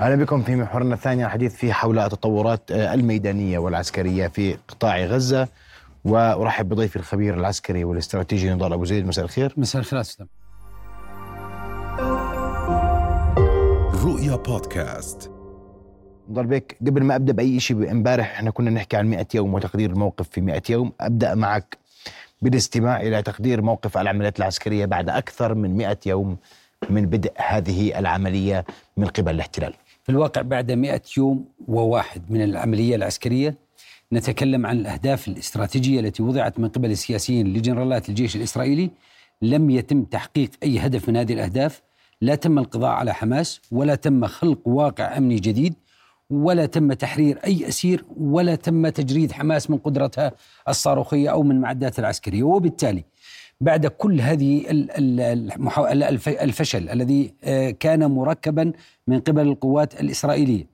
أهلا بكم في محورنا الثاني الحديث فيه حول التطورات الميدانية والعسكرية في قطاع غزة. وأرحب بضيفي الخبير العسكري والاستراتيجي نضال أبو زيد. مساء الخير. مساء الخير أستاذ. رؤيا بودكاست. نضال بك قبل ما أبدأ بأي شيء امبارح إحنا كنا نحكي عن 100 يوم وتقدير الموقف في 100 يوم. أبدأ معك بالاستماع إلى تقدير موقف العمليات العسكرية بعد أكثر من 100 يوم من بدء هذه العملية من قبل الاحتلال. في الواقع بعد 100 يوم وواحد من العملية العسكرية نتكلم عن الأهداف الاستراتيجية التي وضعت من قبل السياسيين لجنرالات الجيش الإسرائيلي. لم يتم تحقيق أي هدف من هذه الأهداف، لا تم القضاء على حماس ولا تم خلق واقع أمني جديد ولا تم تحرير أي أسير ولا تم تجريد حماس من قدرتها الصاروخية أو من معداتها العسكرية. وبالتالي بعد كل هذه الفشل الذي آه، كان مركبا من قبل القوات الإسرائيلية.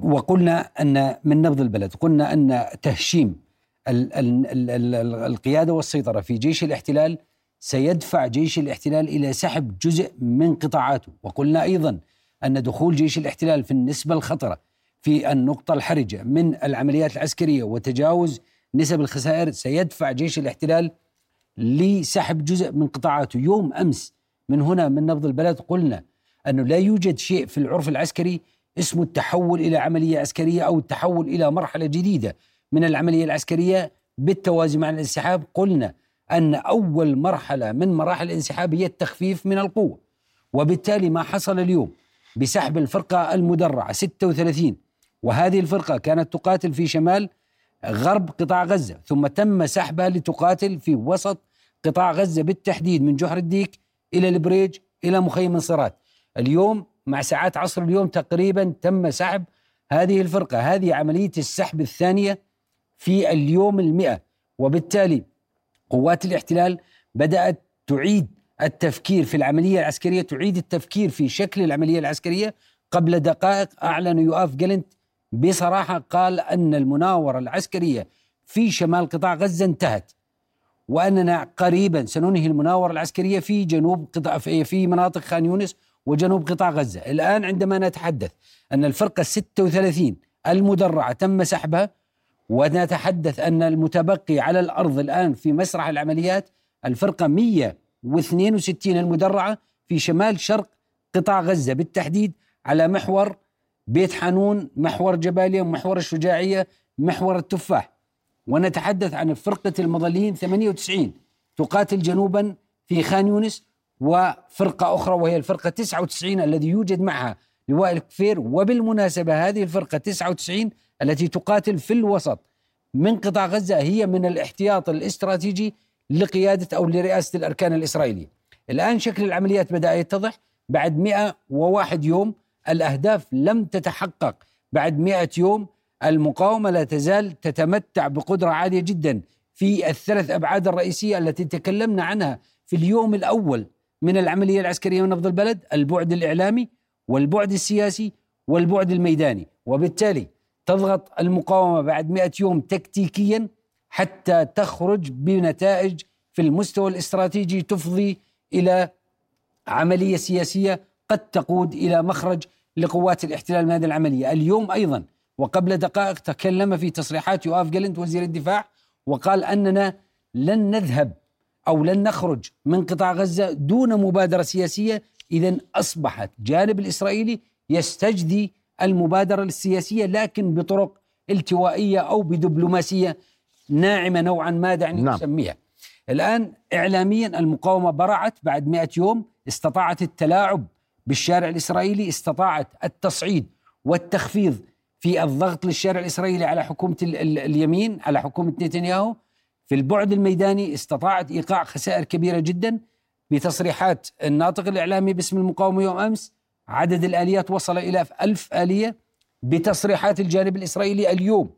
وقلنا أن من نبض البلد قلنا أن تهشيم القيادة والسيطرة في جيش الاحتلال سيدفع جيش الاحتلال إلى سحب جزء من قطاعاته. وقلنا أيضا أن دخول جيش الاحتلال في النسبة الخطرة في النقطة الحرجة من العمليات العسكرية وتجاوز نسب الخسائر سيدفع جيش الاحتلال لسحب جزء من قطاعاته. يوم أمس من هنا من نبض البلد قلنا أنه لا يوجد شيء في العرف العسكري اسمه التحول إلى عملية عسكرية أو التحول إلى مرحلة جديدة من العملية العسكرية. بالتوازي مع الانسحاب قلنا أن أول مرحلة من مراحل الانسحاب هي التخفيف من القوة. وبالتالي ما حصل اليوم بسحب الفرقة المدرعة 36 وهذه الفرقة كانت تقاتل في شمال غرب قطاع غزة ثم تم سحبها لتقاتل في وسط قطاع غزة بالتحديد من جحر الديك إلى البريج إلى مخيم انصارات اليوم مع ساعات عصر اليوم تقريبا تم سحب هذه الفرقة. هذه عملية السحب الثانية في اليوم المئة وبالتالي قوات الاحتلال بدأت تعيد التفكير في العملية العسكرية تعيد التفكير في شكل العملية العسكرية قبل دقائق أعلن يؤاف جلنت بصراحة قال أن المناورة العسكرية في شمال قطاع غزة انتهت وأننا قريبا سننهي المناورة العسكرية في جنوب قطاع في مناطق خان يونس وجنوب قطاع غزة. الآن عندما نتحدث أن الفرقة 36 المدرعة تم سحبها ونتحدث أن المتبقي على الأرض الآن في مسرح العمليات الفرقة 162 المدرعة في شمال شرق قطاع غزة بالتحديد على محور بيت حانون محور جباليا محور الشجاعية محور التفاح. ونتحدث عن فرقة المظليين 98 تقاتل جنوبا في خان يونس وفرقة أخرى وهي الفرقة 99 الذي يوجد معها لواء الكفير. وبالمناسبة هذه الفرقة 99 التي تقاتل في الوسط من قطاع غزة هي من الاحتياط الاستراتيجي لقيادة أو لرئاسة الأركان الإسرائيلية. الآن شكل العمليات بدأ يتضح بعد 101 يوم الأهداف لم تتحقق. بعد مئة يوم المقاومة لا تزال تتمتع بقدرة عالية جدا في الثلاث أبعاد الرئيسية التي تكلمنا عنها في اليوم الأول من العملية العسكرية من نبض البلد البعد الإعلامي والبعد السياسي والبعد الميداني. وبالتالي تضغط المقاومة بعد مئة يوم تكتيكيا حتى تخرج بنتائج في المستوى الاستراتيجي تفضي إلى عملية سياسية قد تقود إلى مخرج لقوات الاحتلال من هذه العملية، اليوم أيضا وقبل دقائق تكلم في تصريحات يواف جالنت وزير الدفاع وقال أننا لن نذهب أو لن نخرج من قطاع غزة دون مبادرة سياسية، اذا أصبحت جانب الإسرائيلي يستجدي المبادرة السياسية لكن بطرق التوائية أو بدبلوماسية ناعمة نوعا ما دعني نعم. أسميها. الآن اعلاميا المقاومة برعت بعد 100 يوم استطاعت التلاعب بالشارع الإسرائيلي استطاعت التصعيد والتخفيض في الضغط للشارع الإسرائيلي على حكومة اليمين على حكومة نتنياهو. في البعد الميداني استطاعت إيقاع خسائر كبيرة جدا بتصريحات الناطق الإعلامي باسم المقاومة يوم أمس. عدد الآليات وصل إلى ألف آلية بتصريحات الجانب الإسرائيلي اليوم.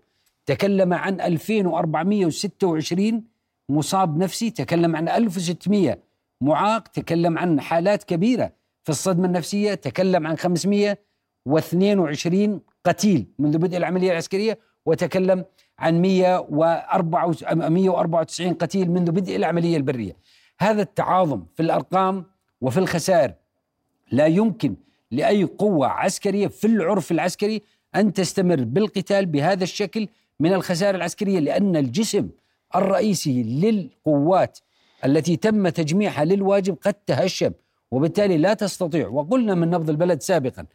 تكلم عن 2426 مصاب نفسي تكلم عن 1600 معاق تكلم عن حالات كبيرة في الصدمة النفسية تكلم عن 522 قتيل منذ بدء العملية العسكرية وتكلم عن 194 قتيل منذ بدء العملية البرية. هذا التعاظم في الأرقام وفي الخسائر لا يمكن لأي قوة عسكرية في العرف العسكري أن تستمر بالقتال بهذا الشكل من الخسائر العسكرية لأن الجسم الرئيسي للقوات التي تم تجميعها للواجب قد تهشم. وبالتالي لا تستطيع. وقلنا من نبض البلد سابقا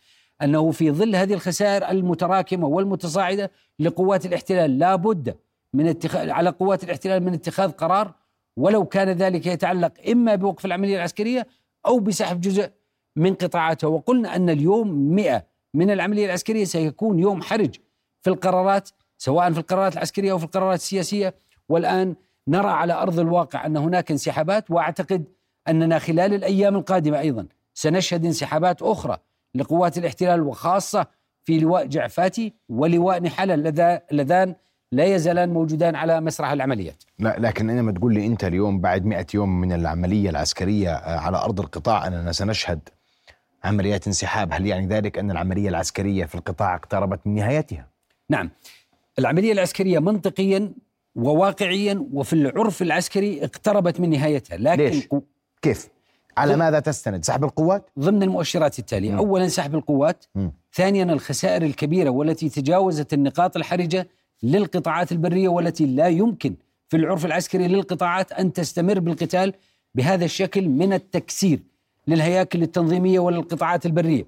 أنه في ظل هذه الخسائر المتراكمة والمتصاعدة لقوات الاحتلال لا بد من اتخاذ على قوات الاحتلال من اتخاذ قرار ولو كان ذلك يتعلق إما بوقف العملية العسكرية أو بسحب جزء من قطاعاتها. وقلنا أن اليوم 100 من العملية العسكرية سيكون يوم حرج في القرارات سواء في القرارات العسكرية أو في القرارات السياسية. والآن نرى على أرض الواقع أن هناك انسحابات وأعتقد أننا خلال الأيام القادمة أيضا سنشهد انسحابات أخرى لقوات الاحتلال وخاصة في لواء جعفاتي ولواء نحلة اللذان لا يزالان موجودان على مسرح العمليات. لا لكن عندما تقول لي أنت اليوم بعد 100 يوم من العملية العسكرية آه، على أرض القطاع أننا سنشهد عمليات انسحاب. هل يعني ذلك أن العملية العسكرية في القطاع اقتربت من نهايتها؟ نعم. العملية العسكرية منطقيا وواقعيا وفي العرف العسكري اقتربت من نهايتها لكن ليش؟ كيف على ماذا تستند سحب القوات ضمن المؤشرات التالية م. اولا سحب القوات م. ثانيا الخسائر الكبيرة والتي تجاوزت النقاط الحرجة للقطاعات البرية والتي لا يمكن في العرف العسكري للقطاعات أن تستمر بالقتال بهذا الشكل من التكسير للهياكل التنظيمية وللقطاعات البرية.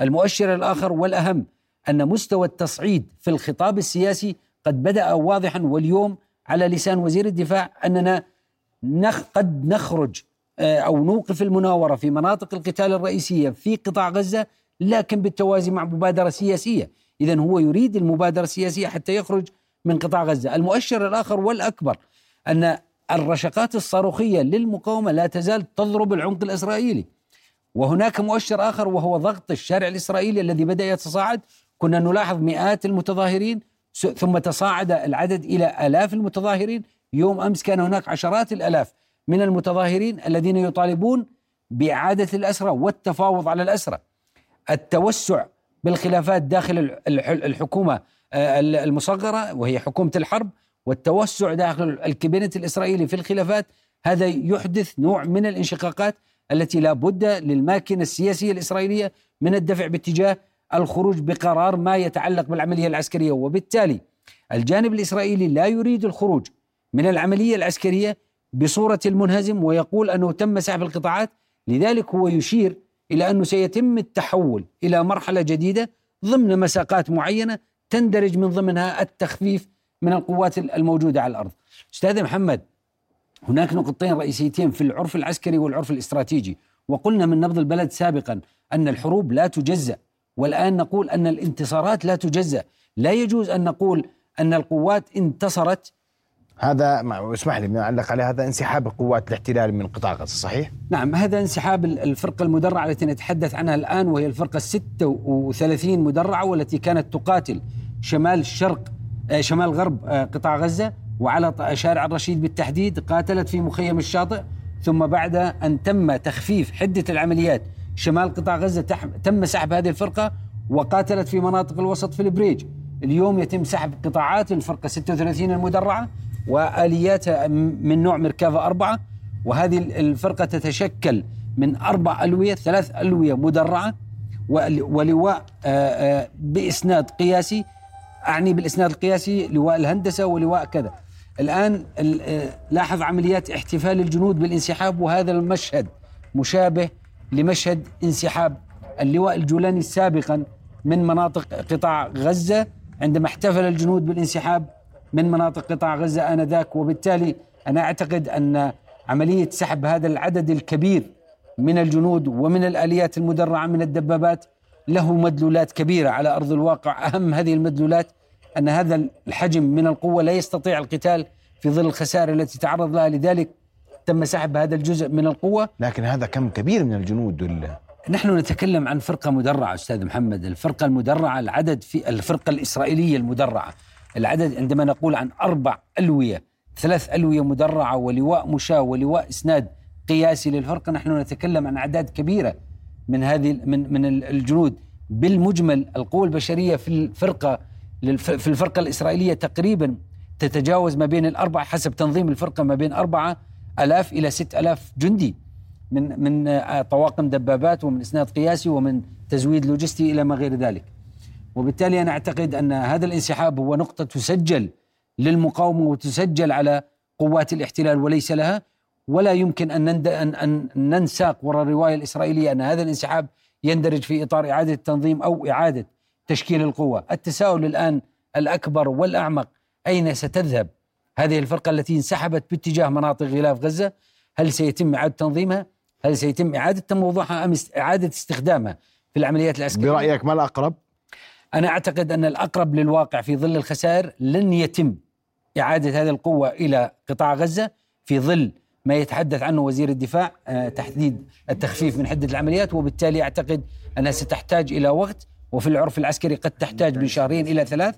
المؤشر الآخر والأهم أن مستوى التصعيد في الخطاب السياسي قد بدأ واضحا واليوم على لسان وزير الدفاع أننا نخ قد نخرج أو نوقف المناورة في مناطق القتال الرئيسية في قطاع غزة لكن بالتوازي مع مبادرة سياسية، اذا هو يريد المبادرة السياسية حتى يخرج من قطاع غزة، المؤشر الآخر والأكبر أن الرشقات الصاروخية للمقاومة لا تزال تضرب العمق الإسرائيلي. وهناك مؤشر آخر وهو ضغط الشارع الإسرائيلي الذي بدأ يتصاعد، كنا نلاحظ مئات المتظاهرين ثم تصاعد العدد إلى آلاف المتظاهرين، يوم أمس كان هناك عشرات الآلاف من المتظاهرين الذين يطالبون بإعادة الاسرى والتفاوض على الاسرى. التوسع بالخلافات داخل الحكومة آه، المصغرة وهي حكومة الحرب والتوسع داخل الكابينت الإسرائيلي في الخلافات هذا يحدث نوع من الانشقاقات التي لا بد للماكينة السياسية الإسرائيلية من الدفع باتجاه الخروج بقرار ما يتعلق بالعملية العسكرية وبالتالي الجانب الإسرائيلي لا يريد الخروج من العملية العسكرية بصورة المنهزم ويقول أنه تم سحب القطاعات لذلك هو يشير إلى أنه سيتم التحول إلى مرحلة جديدة ضمن مساقات معينة تندرج من ضمنها التخفيف من القوات الموجودة على الأرض. أستاذ محمد هناك نقطتين رئيسيتين في العرف العسكري والعرف الاستراتيجي وقلنا من نبض البلد سابقا أن الحروب لا تجزأ والآن نقول أن الانتصارات لا تجزأ، لا يجوز أن نقول أن القوات انتصرت هذا اسمح لي نعلق على هذا انسحاب قوات الاحتلال من قطاع غزة صحيح؟ نعم هذا انسحاب الفرقة المدرعة التي نتحدث عنها الآن وهي الفرقة 36 مدرعة والتي كانت تقاتل شمال الشرق آه، شمال غرب آه، قطاع غزة وعلى شارع الرشيد بالتحديد قاتلت في مخيم الشاطئ ثم بعد أن تم تخفيف حدة العمليات شمال قطاع غزة تم سحب هذه الفرقة وقاتلت في مناطق الوسط في البريج اليوم يتم سحب قطاعات الفرقة 36 المدرعة والياتها من نوع مركافة أربعة وهذه الفرقة تتشكل من أربع ألوية ثلاث ألوية مدرعة ولواء آه، آه، بإسناد قياسي أعني بالإسناد القياسي لواء الهندسة ولواء كذا. الآن آه، لاحظ عمليات احتفال الجنود بالانسحاب وهذا المشهد مشابه لمشهد انسحاب اللواء الجولاني سابقا من مناطق قطاع غزة. عندما احتفل الجنود بالانسحاب من مناطق قطاع غزة آنذاك وبالتالي أنا أعتقد أن عملية سحب هذا العدد الكبير من الجنود ومن الآليات المدرعة من الدبابات له مدلولات كبيرة على أرض الواقع. أهم هذه المدلولات أن هذا الحجم من القوة لا يستطيع القتال في ظل الخسائر التي تعرض لها. لذلك تم سحب هذا الجزء من القوة. لكن هذا كم كبير من الجنود نحن نتكلم عن فرقة مدرعة أستاذ محمد. الفرقة المدرعة العدد في الفرقة الإسرائيلية المدرعة. العدد عندما نقول عن أربع ألوية ثلاث ألوية مدرعة ولواء مشاة ولواء إسناد قياسي للفرقة نحن نتكلم عن أعداد كبيرة من هذه من من الجنود بالمجمل القوة البشرية في الفرقة في الفرقة الإسرائيلية تقريبا تتجاوز ما بين الأربعة حسب تنظيم الفرقة ما بين أربعة ألاف إلى ست ألاف جندي من من طواقم دبابات ومن إسناد قياسي ومن تزويد لوجستي إلى ما غير ذلك. وبالتالي أنا أعتقد أن هذا الانسحاب هو نقطة تسجل للمقاومة وتسجل على قوات الاحتلال وليس لها ولا يمكن أن ان أن ننساق وراء الرواية الإسرائيلية أن هذا الانسحاب يندرج في إطار إعادة التنظيم أو إعادة تشكيل القوة، التساؤل الآن الأكبر والأعمق أين ستذهب هذه الفرقة التي انسحبت باتجاه مناطق غلاف غزة؟ هل سيتم إعادة تنظيمها؟ هل سيتم إعادة تموضعها أم إعادة استخدامها في العمليات العسكرية؟ برأيك ما الأقرب؟ أنا أعتقد أن الأقرب للواقع في ظل الخسائر لن يتم إعادة هذه القوة إلى قطاع غزة في ظل ما يتحدث عنه وزير الدفاع آه، تحديد التخفيف من حدة العمليات وبالتالي أعتقد أنها ستحتاج إلى وقت وفي العرف العسكري قد تحتاج من شهرين إلى ثلاث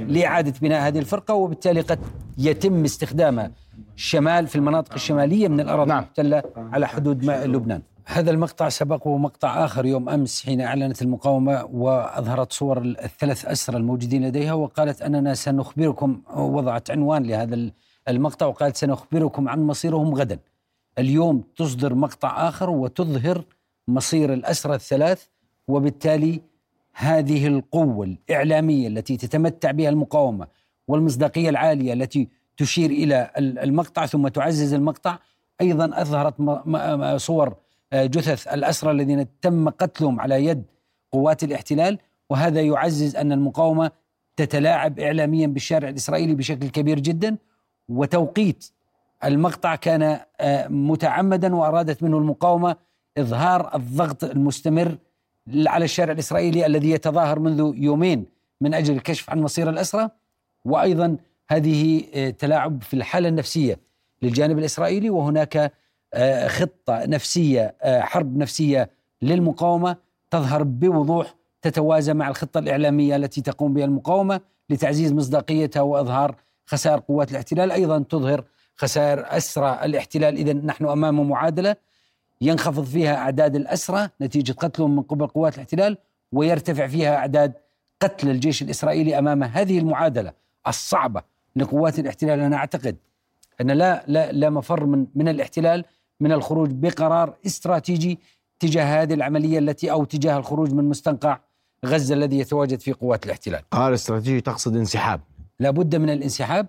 لإعادة بناء هذه الفرقة وبالتالي قد يتم استخدامها الشمال في المناطق الشمالية من الأراضي نعم. المحتلة على حدود لبنان. هذا المقطع سبقه مقطع آخر يوم أمس حين أعلنت المقاومة وأظهرت صور الثلاث أسرى الموجودين لديها وقالت أننا سنخبركم وضعت عنوان لهذا المقطع وقالت سنخبركم عن مصيرهم غدا. اليوم تصدر مقطع آخر وتظهر مصير الأسرى الثلاث وبالتالي هذه القوة الإعلامية التي تتمتع بها المقاومة والمصداقية العالية التي تشير إلى المقطع ثم تعزز المقطع أيضا أظهرت صور جثث الأسرى الذين تم قتلهم على يد قوات الاحتلال وهذا يعزز أن المقاومة تتلاعب اعلاميا بالشارع الإسرائيلي بشكل كبير جدا وتوقيت المقطع كان آه، متعمدا وأرادت منه المقاومة إظهار الضغط المستمر على الشارع الإسرائيلي الذي يتظاهر منذ يومين من أجل الكشف عن مصير الأسرى وأيضا هذه آه، تلاعب في الحالة النفسية للجانب الإسرائيلي وهناك خطة نفسية آه، حرب نفسية للمقاومة تظهر بوضوح تتوازى مع الخطة الإعلامية التي تقوم بها المقاومة لتعزيز مصداقيتها وإظهار خسائر قوات الاحتلال. أيضا تظهر خسائر أسرى الاحتلال. اذا نحن أمام معادلة ينخفض فيها أعداد الأسرى نتيجة قتلهم من قبل قوات الاحتلال ويرتفع فيها أعداد قتل الجيش الإسرائيلي أمام هذه المعادلة الصعبة لقوات الاحتلال. أنا أعتقد أن لا لا لا مفر من من الاحتلال من الخروج بقرار استراتيجي تجاه هذه العملية التي أو تجاه الخروج من مستنقع غزة الذي يتواجد في قوات الاحتلال. قرار استراتيجي تقصد انسحاب. لابد من الانسحاب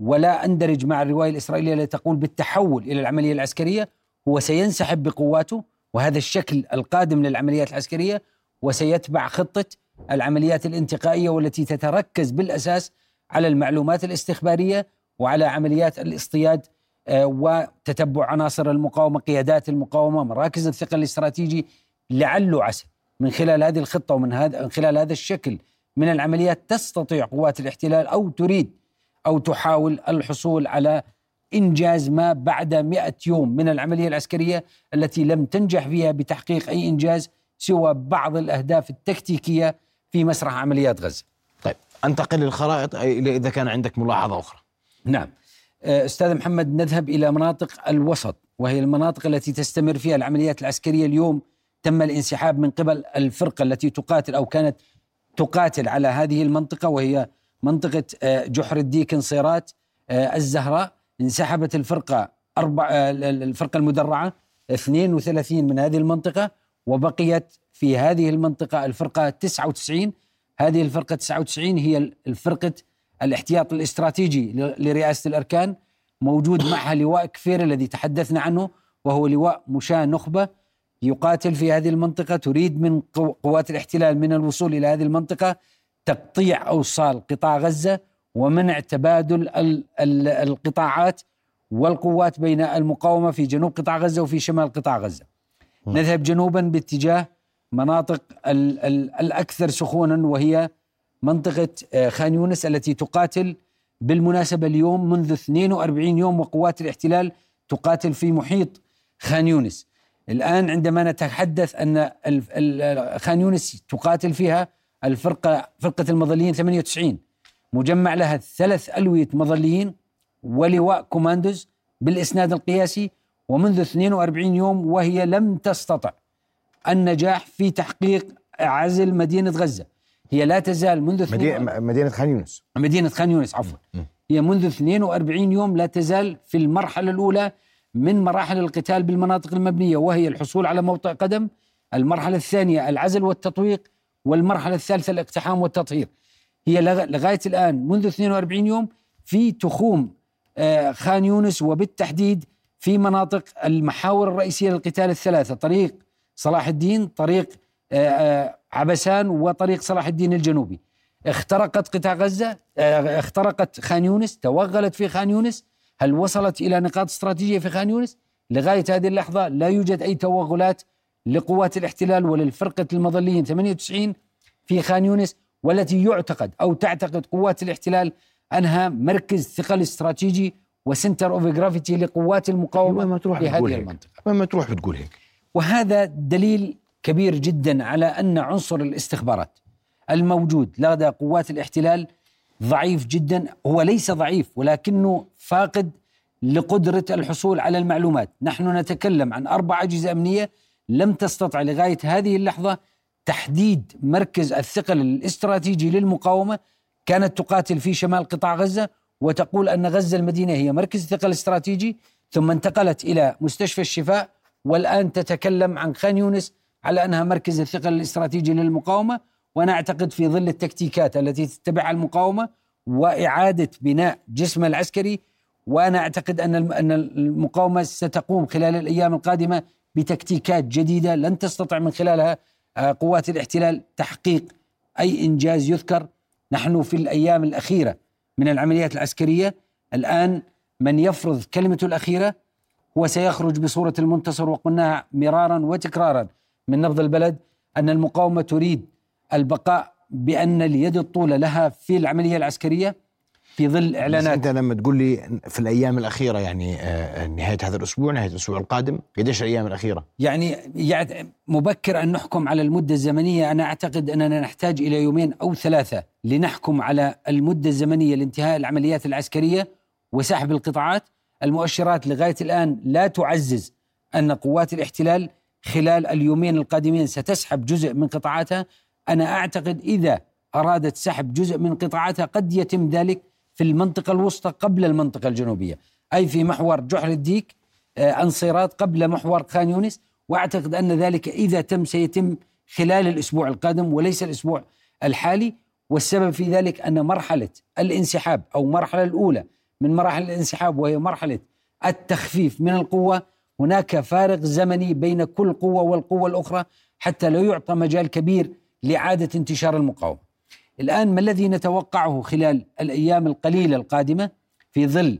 ولا أندرج مع الروايه الاسرائيليه التي تقول بالتحول إلى العملية العسكرية هو سينسحب بقواته وهذا الشكل القادم للعمليات العسكرية وسيتبع خطة العمليات الانتقائية والتي تتركز بالأساس على المعلومات الاستخبارية وعلى عمليات الاصطياد وتتبع عناصر المقاومة، قيادات المقاومة، مراكز الثقل الاستراتيجي لعل عسى من خلال هذه الخطة ومن هذا من خلال هذا الشكل من العمليات تستطيع قوات الاحتلال أو تريد أو تحاول الحصول على إنجاز ما بعد مئة يوم من العملية العسكرية التي لم تنجح فيها بتحقيق أي إنجاز سوى بعض الأهداف التكتيكية في مسرح عمليات غزة. طيب أنتقل للخرائط إذا كان عندك ملاحظة أخرى. نعم. آه، أستاذ محمد نذهب إلى مناطق الوسط وهي المناطق التي تستمر فيها العمليات العسكرية اليوم. تم الانسحاب من قبل الفرقة التي تقاتل أو كانت تقاتل على هذه المنطقة وهي منطقة آه، جحر الديك صيرات آه، الزهراء. انسحبت الفرقة أربع الفرقة المدرعة 32 من هذه المنطقة وبقيت في هذه المنطقة الفرقة 99 هذه الفرقة 99 هي الفرقة الاحتياط الاستراتيجي لرئاسة الأركان موجود معها لواء كفير الذي تحدثنا عنه وهو لواء مشاة نخبة يقاتل في هذه المنطقة تريد من قوات الاحتلال من الوصول إلى هذه المنطقة تقطيع أوصال قطاع غزة ومنع تبادل القطاعات والقوات بين المقاومة في جنوب قطاع غزة وفي شمال قطاع غزة. نذهب جنوبا باتجاه مناطق ال ال الأكثر سخونا وهي منطقة آه، خان يونس التي تقاتل بالمناسبة اليوم منذ 42 يوم وقوات الاحتلال تقاتل في محيط خان يونس. الآن عندما نتحدث أن خان يونس تقاتل فيها الفرقة فرقة المظليين 98 مجمع لها ثلاث ألوية مظليين ولواء كوماندوز بالإسناد القياسي ومنذ 42 يوم وهي لم تستطع النجاح في تحقيق عزل مدينة غزة هي لا تزال منذ مدينة, مدينة خان يونس. مدينة خان يونس عفوا. هي منذ 42 يوم لا تزال في المرحلة الأولى من مراحل القتال بالمناطق المبنية وهي الحصول على موطئ قدم المرحلة الثانية العزل والتطويق والمرحلة الثالثة الاقتحام والتطهير. هي لغاية الآن منذ 42 يوم في تخوم آه، خان يونس وبالتحديد في مناطق المحاور الرئيسية للقتال الثلاثة طريق صلاح الدين طريق آه، آه، عبسان وطريق صلاح الدين الجنوبي. اخترقت قطاع غزة اخترقت خان يونس توغلت في خان يونس. هل وصلت إلى نقاط استراتيجية في خان يونس؟ لغاية هذه اللحظة لا يوجد أي توغلات لقوات الاحتلال وللفرقة المظليين 98 في خان يونس والتي يعتقد أو تعتقد قوات الاحتلال أنها مركز ثقل استراتيجي و center of gravity لقوات المقاومة في هذه. المنطقة. وين ما تروح بتقول هيك؟ وهذا دليل كبير جدا على أن عنصر الاستخبارات الموجود لدى قوات الاحتلال ضعيف جدا هو ليس ضعيف ولكنه فاقد لقدرة الحصول على المعلومات. نحن نتكلم عن أربع أجهزة أمنية لم تستطع لغاية هذه اللحظة تحديد مركز الثقل الاستراتيجي للمقاومة. كانت تقاتل في شمال قطاع غزة وتقول أن غزة المدينة هي مركز ثقل استراتيجي ثم انتقلت إلى مستشفى الشفاء والآن تتكلم عن خان يونس على أنها مركز الثقل الاستراتيجي للمقاومة وأنا أعتقد في ظل التكتيكات التي تتبعها المقاومة وإعادة بناء جسمها العسكري وأنا أعتقد أن أن المقاومة ستقوم خلال الأيام القادمة بتكتيكات جديدة لن تستطع من خلالها آه، قوات الاحتلال تحقيق أي إنجاز يذكر. نحن في الأيام الأخيرة من العمليات العسكرية الآن من يفرض كلمته الأخيرة هو سيخرج بصورة المنتصر وقلناها مرارا وتكرارا. من نبض البلد أن المقاومة تريد البقاء بأن اليد الطولة لها في العملية العسكرية في ظل إعلانات. أنت لما تقول لي في الأيام الأخيرة يعني آه، نهاية هذا الأسبوع نهاية الأسبوع القادم قديش الأيام الأخيرة؟ يعني يعني مبكر أن نحكم على المدة الزمنية. أنا أعتقد أننا نحتاج إلى يومين أو ثلاثة لنحكم على المدة الزمنية لانتهاء العمليات العسكرية وسحب القطاعات. المؤشرات لغاية الآن لا تعزز أن قوات الاحتلال خلال اليومين القادمين ستسحب جزء من قطاعاتها. أنا أعتقد إذا أرادت سحب جزء من قطاعاتها قد يتم ذلك في المنطقة الوسطى قبل المنطقة الجنوبية أي في محور جحر الديك آه، أنصيرات قبل محور خان يونس. وأعتقد أن ذلك إذا تم سيتم خلال الأسبوع القادم وليس الأسبوع الحالي. والسبب في ذلك أن مرحلة الانسحاب أو المرحلة الأولى من مراحل الانسحاب وهي مرحلة التخفيف من القوة هناك فارق زمني بين كل قوة والقوة الأخرى حتى لا يعطى مجال كبير لإعادة انتشار المقاومة. الآن ما الذي نتوقعه خلال الأيام القليلة القادمة في ظل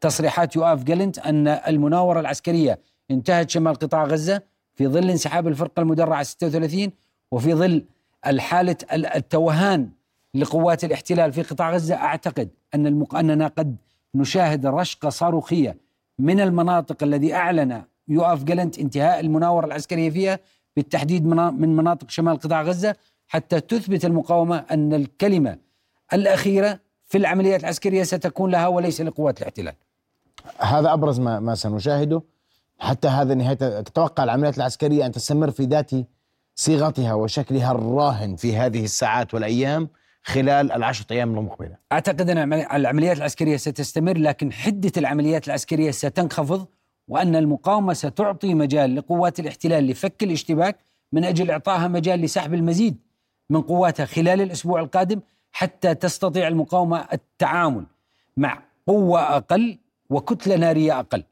تصريحات يؤاف جالنت أن المناورة العسكرية انتهت شمال قطاع غزة في ظل انسحاب الفرقة المدرعة 36 وفي ظل الحالة التوهان لقوات الاحتلال في قطاع غزة أعتقد أن المق... أننا قد نشاهد رشقة صاروخية من المناطق الذي أعلن يؤاف جالنت انتهاء المناورة العسكرية فيها بالتحديد من مناطق شمال قطاع غزة حتى تثبت المقاومة أن الكلمة الأخيرة في العمليات العسكرية ستكون لها وليس لقوات الاحتلال. هذا أبرز ما ما سنشاهده حتى هذا نهاية تتوقع العمليات العسكرية أن تستمر في ذات صيغتها وشكلها الراهن في هذه الساعات والأيام خلال العشرة أيام المقبلة أعتقد أن العمليات العسكرية ستستمر لكن حدة العمليات العسكرية ستنخفض وأن المقاومة ستعطي مجال لقوات الاحتلال لفك الاشتباك من أجل إعطائها مجال لسحب المزيد من قواتها خلال الأسبوع القادم حتى تستطيع المقاومة التعامل مع قوة أقل وكتلة نارية أقل.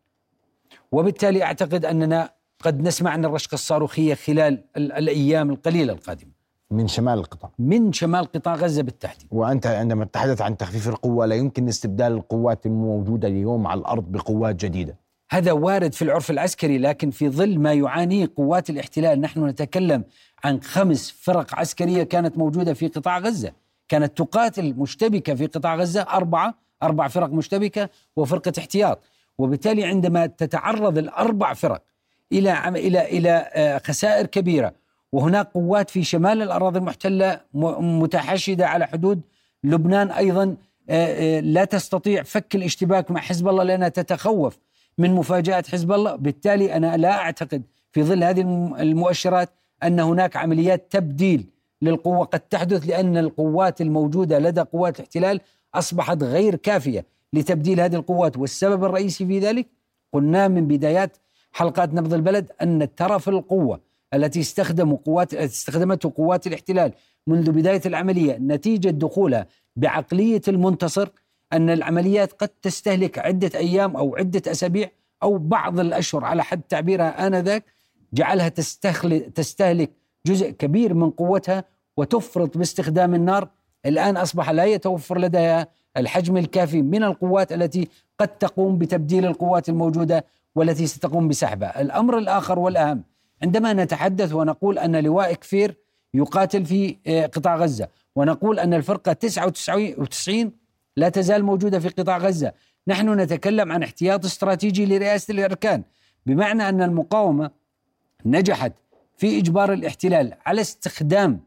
وبالتالي أعتقد أننا قد نسمع عن الرشقة الصاروخية خلال الأيام القليلة القادمة. من شمال القطاع من شمال قطاع غزة بالتحديد. وأنت عندما تتحدث عن تخفيف القوة لا يمكن استبدال القوات الموجودة اليوم على الأرض بقوات جديدة. هذا وارد في العرف العسكري لكن في ظل ما يعانيه قوات الاحتلال نحن نتكلم عن خمس فرق عسكرية كانت موجودة في قطاع غزة كانت تقاتل مشتبكة في قطاع غزة أربعة أربع فرق مشتبكة وفرقة احتياط وبالتالي عندما تتعرض الأربع فرق إلى إلى إلى آه، خسائر كبيرة وهناك قوات في شمال الأراضي المحتلة متحشدة على حدود لبنان أيضا آه، آه، لا تستطيع فك الاشتباك مع حزب الله لأنها تتخوف من مفاجاه حزب الله، بالتالي أنا لا أعتقد في ظل هذه المؤشرات أن هناك عمليات تبديل للقوة. قد تحدث لأن القوات الموجودة لدى قوات الاحتلال أصبحت غير كافية لتبديل هذه القوات. والسبب الرئيسي في ذلك قلنا من بدايات حلقات نبض البلد أن ترف القوة التي استخدموا قوات استخدمته قوات الاحتلال منذ بداية العملية نتيجة دخولها بعقلية المنتصر أن العمليات قد تستهلك عدة أيام أو عدة أسابيع أو بعض الأشهر على حد تعبيرها آنذاك جعلها تستهلك جزء كبير من قوتها وتفرط باستخدام النار الآن أصبح لا يتوفر لديها الحجم الكافي من القوات التي قد تقوم بتبديل القوات الموجودة والتي ستقوم بسحبها. الأمر الآخر والأهم عندما نتحدث ونقول أن لواء كفير يقاتل في آه، قطاع غزة ونقول أن الفرقة 99 لا تزال موجودة في قطاع غزة، نحن نتكلم عن احتياط استراتيجي لرئاسة الأركان بمعنى أن المقاومة نجحت في إجبار الاحتلال على استخدام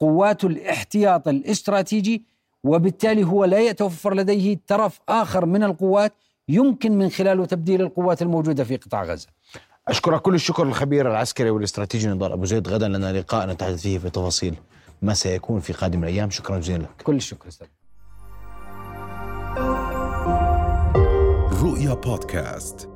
قوات الاحتياط الاستراتيجي وبالتالي هو لا يتوفر لديه طرف آخر من القوات يمكن من خلاله تبديل القوات الموجودة في قطاع غزة. أشكرك كل الشكر للخبير العسكري والاستراتيجي نضال أبو زيد غدا لنا لقاء نتحدث فيه في تفاصيل ما سيكون في قادم الأيام شكرا جزيلا لك. كل الشكر أستاذ. رؤيا بودكاست